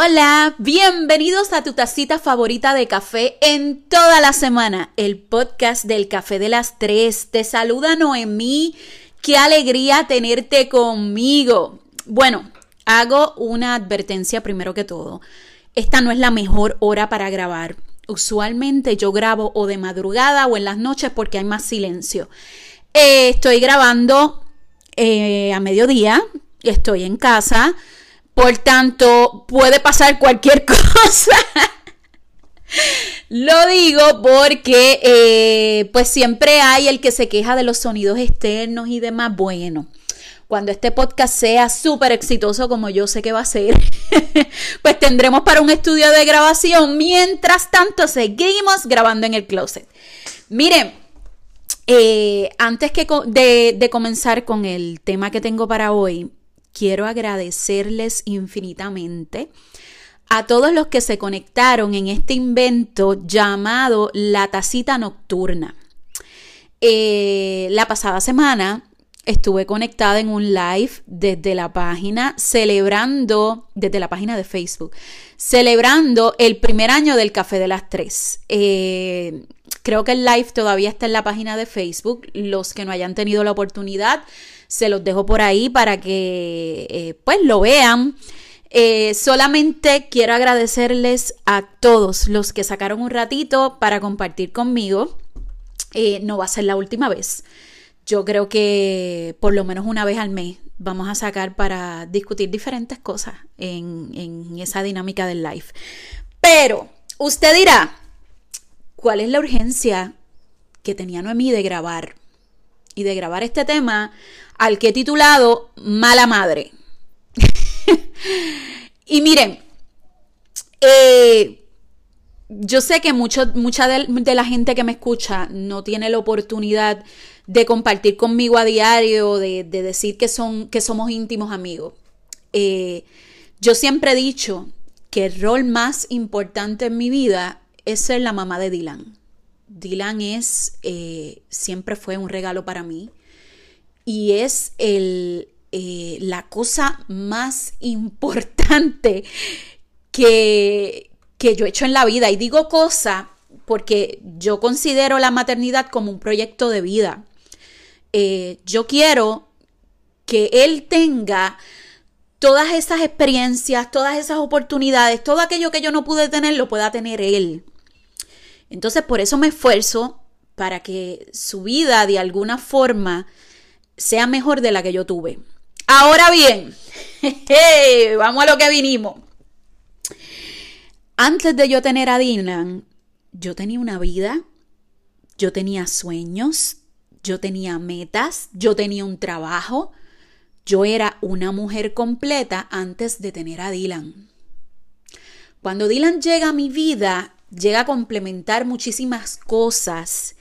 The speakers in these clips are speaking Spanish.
Hola, bienvenidos a tu tacita favorita de café en toda la semana, el podcast del café de las tres. Te saluda Noemí, qué alegría tenerte conmigo. Bueno, hago una advertencia primero que todo. Esta no es la mejor hora para grabar. Usualmente yo grabo o de madrugada o en las noches porque hay más silencio. Eh, estoy grabando eh, a mediodía, estoy en casa por tanto, puede pasar cualquier cosa. Lo digo porque eh, pues siempre hay el que se queja de los sonidos externos y demás. Bueno, cuando este podcast sea súper exitoso como yo sé que va a ser, pues tendremos para un estudio de grabación. Mientras tanto, seguimos grabando en el closet. Miren, eh, antes que de comenzar con el tema que tengo para hoy, quiero agradecerles infinitamente a todos los que se conectaron en este invento llamado la tacita nocturna. Eh, la pasada semana estuve conectada en un live desde la página celebrando, desde la página de Facebook, celebrando el primer año del Café de las Tres. Eh, creo que el live todavía está en la página de Facebook. Los que no hayan tenido la oportunidad, se los dejo por ahí para que eh, pues lo vean. Eh, solamente quiero agradecerles a todos los que sacaron un ratito para compartir conmigo. Eh, no va a ser la última vez. Yo creo que por lo menos una vez al mes vamos a sacar para discutir diferentes cosas en, en esa dinámica del live. Pero usted dirá, ¿cuál es la urgencia que tenía Noemí de grabar? Y de grabar este tema al que he titulado Mala Madre. y miren, eh, yo sé que mucha de, la gente que me escucha no tiene la oportunidad de compartir conmigo a diario, de, decir que, son, que somos íntimos amigos. Eh, yo siempre he dicho que el rol más importante en mi vida es ser la mamá de Dylan. Dylan es, eh, siempre fue un regalo para mí y es el, eh, la cosa más importante que, que yo he hecho en la vida. Y digo cosa porque yo considero la maternidad como un proyecto de vida. Eh, yo quiero que él tenga todas esas experiencias, todas esas oportunidades, todo aquello que yo no pude tener, lo pueda tener él. Entonces, por eso me esfuerzo para que su vida de alguna forma sea mejor de la que yo tuve. Ahora bien, vamos a lo que vinimos. Antes de yo tener a Dylan, yo tenía una vida, yo tenía sueños, yo tenía metas, yo tenía un trabajo, yo era una mujer completa antes de tener a Dylan. Cuando Dylan llega a mi vida, llega a complementar muchísimas cosas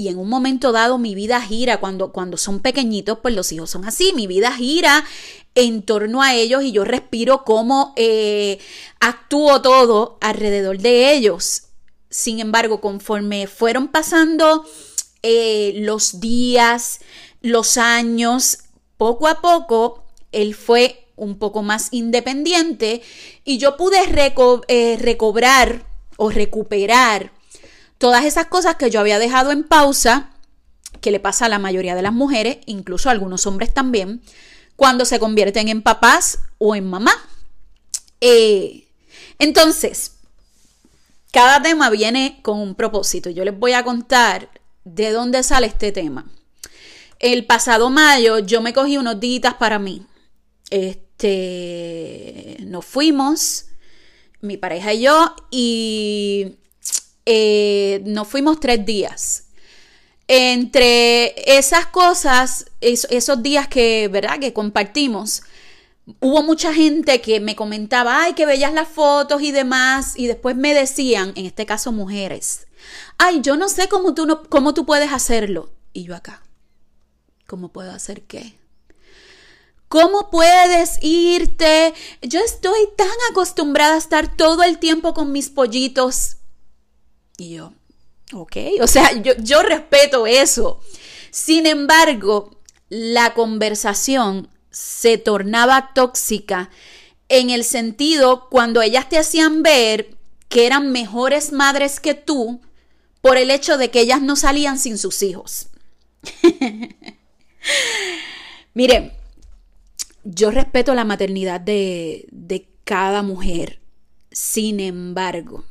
y en un momento dado mi vida gira, cuando, cuando son pequeñitos, pues los hijos son así, mi vida gira en torno a ellos y yo respiro cómo eh, actúo todo alrededor de ellos. Sin embargo, conforme fueron pasando eh, los días, los años, poco a poco, él fue un poco más independiente y yo pude eh, recobrar o recuperar todas esas cosas que yo había dejado en pausa, que le pasa a la mayoría de las mujeres, incluso a algunos hombres también, cuando se convierten en papás o en mamá. Eh, entonces, cada tema viene con un propósito. Yo les voy a contar de dónde sale este tema. El pasado mayo yo me cogí unos días para mí. Este, nos fuimos, mi pareja y yo, y eh, nos fuimos tres días. Entre esas cosas, esos días que, ¿verdad? Que compartimos, hubo mucha gente que me comentaba, ay, que veías las fotos y demás, y después me decían, en este caso mujeres, ay, yo no sé cómo tú, no, cómo tú puedes hacerlo. Y yo acá, ¿cómo puedo hacer qué? ¿Cómo puedes irte? Yo estoy tan acostumbrada a estar todo el tiempo con mis pollitos y yo, ok, o sea, yo, yo respeto eso. Sin embargo, la conversación se tornaba tóxica en el sentido cuando ellas te hacían ver que eran mejores madres que tú por el hecho de que ellas no salían sin sus hijos. Mire, yo respeto la maternidad de, de cada mujer. Sin embargo,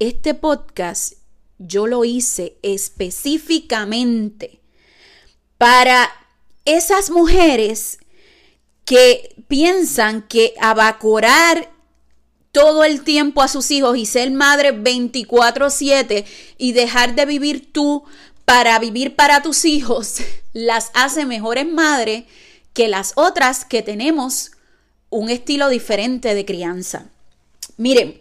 este podcast yo lo hice específicamente para esas mujeres que piensan que abacorar todo el tiempo a sus hijos y ser madre 24/7 y dejar de vivir tú para vivir para tus hijos, las hace mejores madres que las otras que tenemos un estilo diferente de crianza. Miren,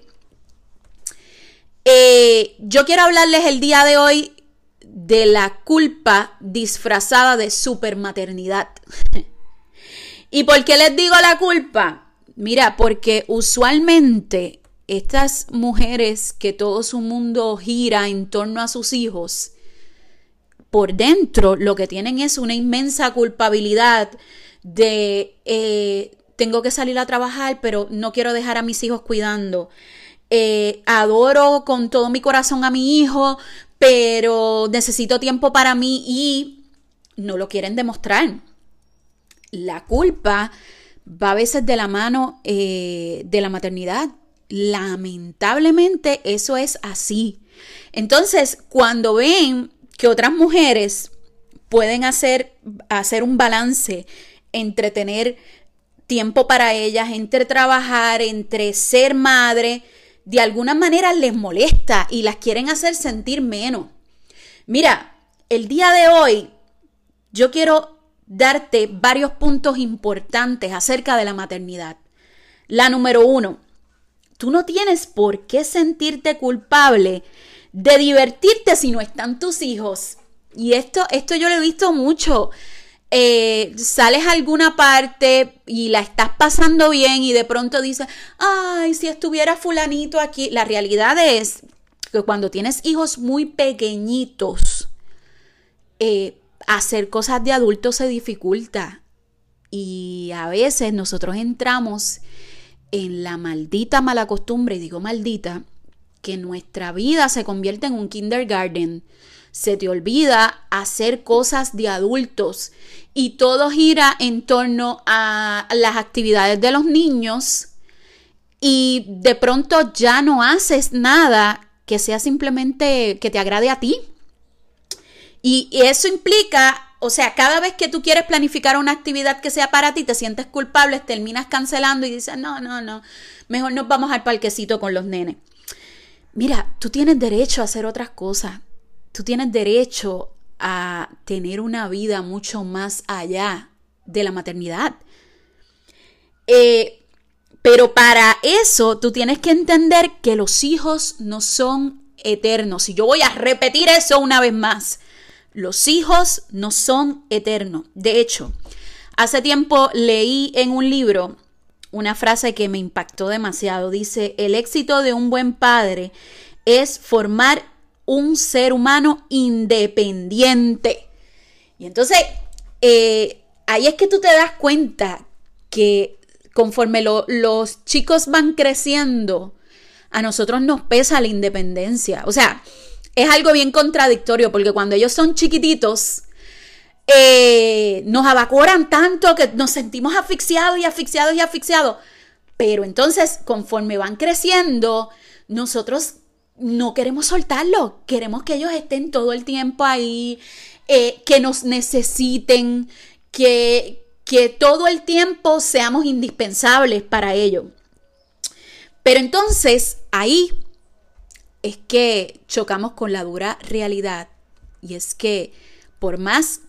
eh, yo quiero hablarles el día de hoy de la culpa disfrazada de supermaternidad. ¿Y por qué les digo la culpa? Mira, porque usualmente estas mujeres que todo su mundo gira en torno a sus hijos, por dentro lo que tienen es una inmensa culpabilidad de eh, tengo que salir a trabajar, pero no quiero dejar a mis hijos cuidando. Eh, adoro con todo mi corazón a mi hijo, pero necesito tiempo para mí y no lo quieren demostrar. La culpa va a veces de la mano eh, de la maternidad. Lamentablemente eso es así. Entonces, cuando ven que otras mujeres pueden hacer, hacer un balance entre tener tiempo para ellas, entre trabajar, entre ser madre, de alguna manera les molesta y las quieren hacer sentir menos. Mira, el día de hoy yo quiero darte varios puntos importantes acerca de la maternidad. La número uno, tú no tienes por qué sentirte culpable de divertirte si no están tus hijos. Y esto, esto yo lo he visto mucho. Eh, sales a alguna parte y la estás pasando bien y de pronto dices, ay, si estuviera fulanito aquí. La realidad es que cuando tienes hijos muy pequeñitos, eh, hacer cosas de adultos se dificulta. Y a veces nosotros entramos en la maldita mala costumbre, y digo maldita, que nuestra vida se convierte en un kindergarten se te olvida hacer cosas de adultos y todo gira en torno a las actividades de los niños y de pronto ya no haces nada que sea simplemente que te agrade a ti. Y eso implica, o sea, cada vez que tú quieres planificar una actividad que sea para ti, te sientes culpable, terminas cancelando y dices, no, no, no, mejor nos vamos al parquecito con los nenes. Mira, tú tienes derecho a hacer otras cosas. Tú tienes derecho a tener una vida mucho más allá de la maternidad. Eh, pero para eso tú tienes que entender que los hijos no son eternos. Y yo voy a repetir eso una vez más. Los hijos no son eternos. De hecho, hace tiempo leí en un libro una frase que me impactó demasiado. Dice, el éxito de un buen padre es formar un ser humano independiente. Y entonces, eh, ahí es que tú te das cuenta que conforme los chicos van creciendo, a nosotros nos pesa la independencia. O sea, es algo bien contradictorio porque cuando ellos son chiquititos, eh, nos abacoran tanto que nos sentimos asfixiados y asfixiados y asfixiados. Pero entonces, conforme van creciendo, nosotros no queremos soltarlo, queremos que ellos estén todo el tiempo ahí, eh, que nos necesiten, que, que todo el tiempo seamos indispensables para ellos. Pero entonces ahí es que chocamos con la dura realidad y es que por más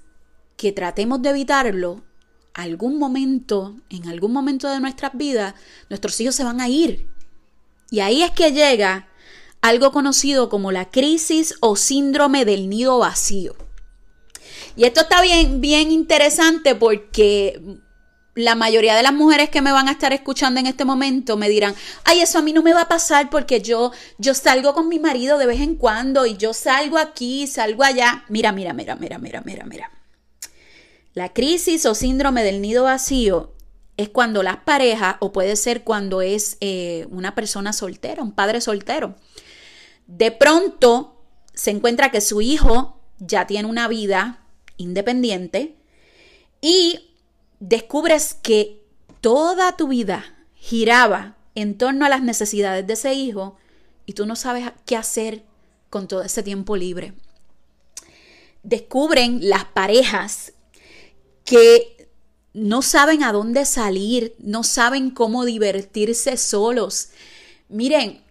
que tratemos de evitarlo, algún momento, en algún momento de nuestras vidas, nuestros hijos se van a ir. Y ahí es que llega algo conocido como la crisis o síndrome del nido vacío. Y esto está bien, bien interesante porque la mayoría de las mujeres que me van a estar escuchando en este momento me dirán, ay, eso a mí no me va a pasar porque yo, yo salgo con mi marido de vez en cuando y yo salgo aquí, salgo allá. Mira, mira, mira, mira, mira, mira, mira. La crisis o síndrome del nido vacío es cuando las parejas, o puede ser cuando es eh, una persona soltera, un padre soltero, de pronto se encuentra que su hijo ya tiene una vida independiente y descubres que toda tu vida giraba en torno a las necesidades de ese hijo y tú no sabes qué hacer con todo ese tiempo libre. Descubren las parejas que no saben a dónde salir, no saben cómo divertirse solos. Miren,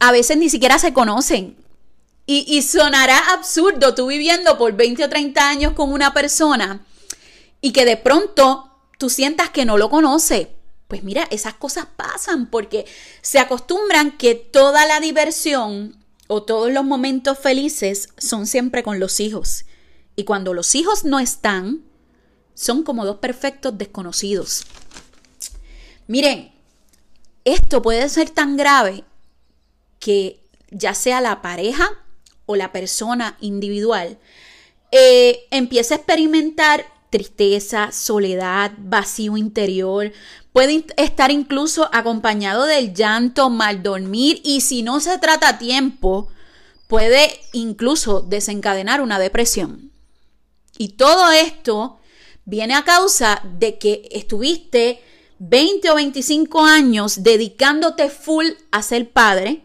a veces ni siquiera se conocen. Y, y, sonará absurdo tú viviendo por 20 o 30 años con una persona y que de pronto tú sientas que no lo conoce. Pues mira, esas cosas pasan porque se acostumbran que toda la diversión o todos los momentos felices son siempre con los hijos. Y cuando los hijos no están, son como dos perfectos desconocidos. Miren, esto puede ser tan grave que ya sea la pareja o la persona individual eh, empiece a experimentar tristeza, soledad, vacío interior. Puede estar incluso acompañado del llanto, mal dormir y si no se trata a tiempo, puede incluso desencadenar una depresión. Y todo esto viene a causa de que estuviste 20 o 25 años dedicándote full a ser padre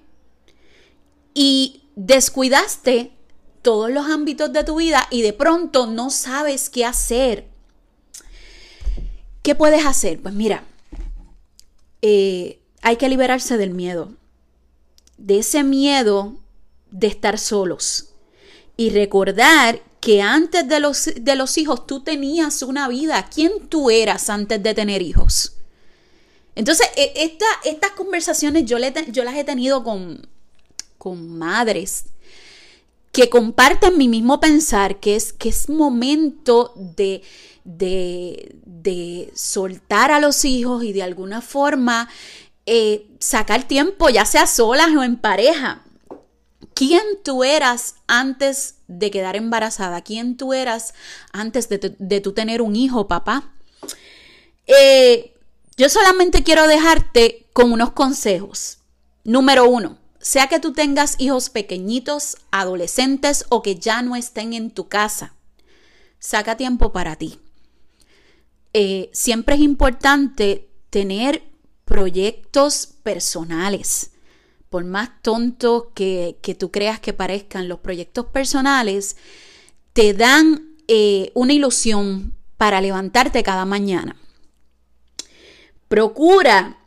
y descuidaste todos los ámbitos de tu vida y de pronto no sabes qué hacer. ¿Qué puedes hacer? Pues mira, eh, hay que liberarse del miedo, de ese miedo de estar solos y recordar que antes de los, de los hijos tú tenías una vida. ¿Quién tú eras antes de tener hijos? Entonces, e, esta, estas conversaciones yo, yo las he tenido con, con madres que comparten mi mismo pensar, que es, que es momento de, de, de soltar a los hijos y de alguna forma eh, sacar tiempo, ya sea solas o en pareja. ¿Quién tú eras antes de quedar embarazada? ¿Quién tú eras antes de, de tú tener un hijo, papá? Eh, yo solamente quiero dejarte con unos consejos. Número uno, sea que tú tengas hijos pequeñitos, adolescentes o que ya no estén en tu casa, saca tiempo para ti. Eh, siempre es importante tener proyectos personales. Por más tontos que, tú creas que parezcan, los proyectos personales te dan eh, una ilusión para levantarte cada mañana. Procura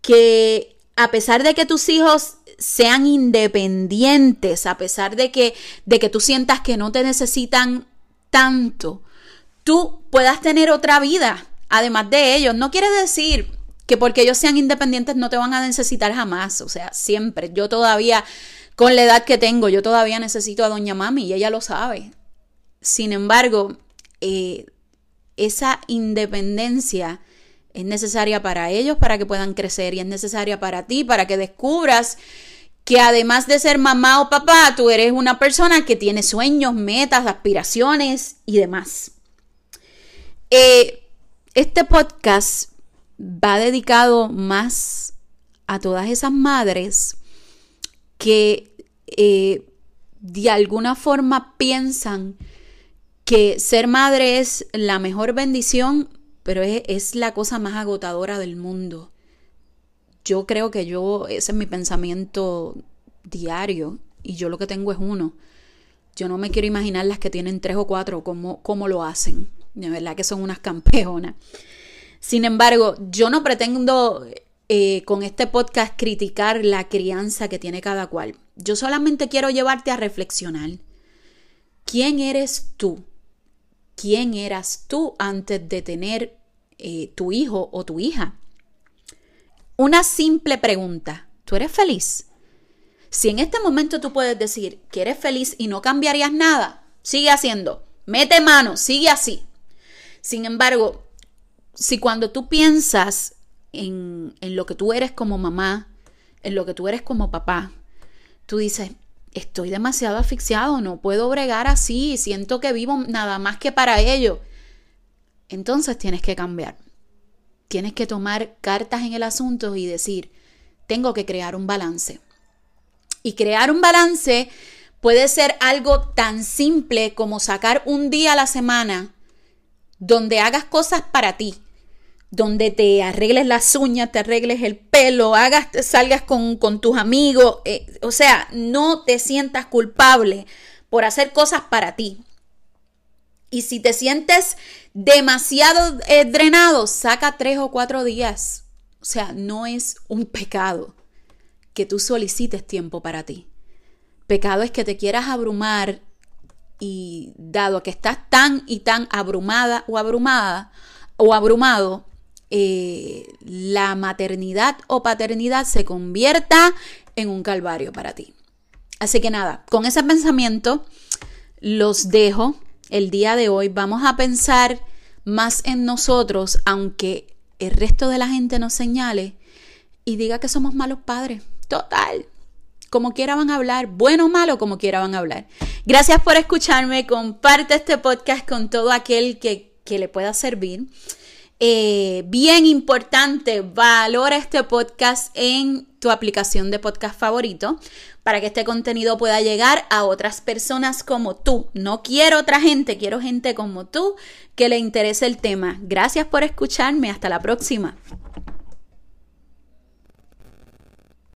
que a pesar de que tus hijos sean independientes, a pesar de que, de que tú sientas que no te necesitan tanto, tú puedas tener otra vida, además de ellos. No quiere decir que porque ellos sean independientes no te van a necesitar jamás, o sea, siempre. Yo todavía, con la edad que tengo, yo todavía necesito a doña mami y ella lo sabe. Sin embargo, eh, esa independencia es necesaria para ellos para que puedan crecer y es necesaria para ti para que descubras que además de ser mamá o papá, tú eres una persona que tiene sueños, metas, aspiraciones y demás. Eh, este podcast va dedicado más a todas esas madres que eh, de alguna forma piensan que ser madre es la mejor bendición pero es, la cosa más agotadora del mundo. Yo creo que yo, ese es mi pensamiento diario y yo lo que tengo es uno. Yo no me quiero imaginar las que tienen tres o cuatro, cómo, cómo lo hacen. De verdad que son unas campeonas. Sin embargo, yo no pretendo eh, con este podcast criticar la crianza que tiene cada cual. Yo solamente quiero llevarte a reflexionar. ¿Quién eres tú? quién eras tú antes de tener eh, tu hijo o tu hija. Una simple pregunta, ¿tú eres feliz? Si en este momento tú puedes decir que eres feliz y no cambiarías nada, sigue haciendo, mete mano, sigue así. Sin embargo, si cuando tú piensas en, en lo que tú eres como mamá, en lo que tú eres como papá, tú dices, estoy demasiado asfixiado, no puedo bregar así, siento que vivo nada más que para ello. Entonces tienes que cambiar. tienes que tomar cartas en el asunto y decir, tengo que crear un balance. Y crear un balance puede ser algo tan simple como sacar un día a la semana donde hagas cosas para ti, donde te arregles las uñas, te arregles el pelo, hagas, salgas con, tus amigos, eh, o sea, no te sientas culpable por hacer cosas para ti. Y si te sientes demasiado eh, drenado, saca tres o cuatro días. O sea, no es un pecado que tú solicites tiempo para ti. Pecado es que te quieras abrumar y dado que estás tan y tan abrumada o abrumada o abrumado, eh, la maternidad o paternidad se convierta en un calvario para ti. Así que nada, con ese pensamiento los dejo el día de hoy. Vamos a pensar más en nosotros, aunque el resto de la gente nos señale y diga que somos malos padres. Total, como quiera van a hablar, bueno o malo, como quiera van a hablar. Gracias por escucharme, comparte este podcast con todo aquel que, que le pueda servir. Eh, bien importante, valora este podcast en tu aplicación de podcast favorito para que este contenido pueda llegar a otras personas como tú. No quiero otra gente, quiero gente como tú que le interese el tema. Gracias por escucharme. Hasta la próxima.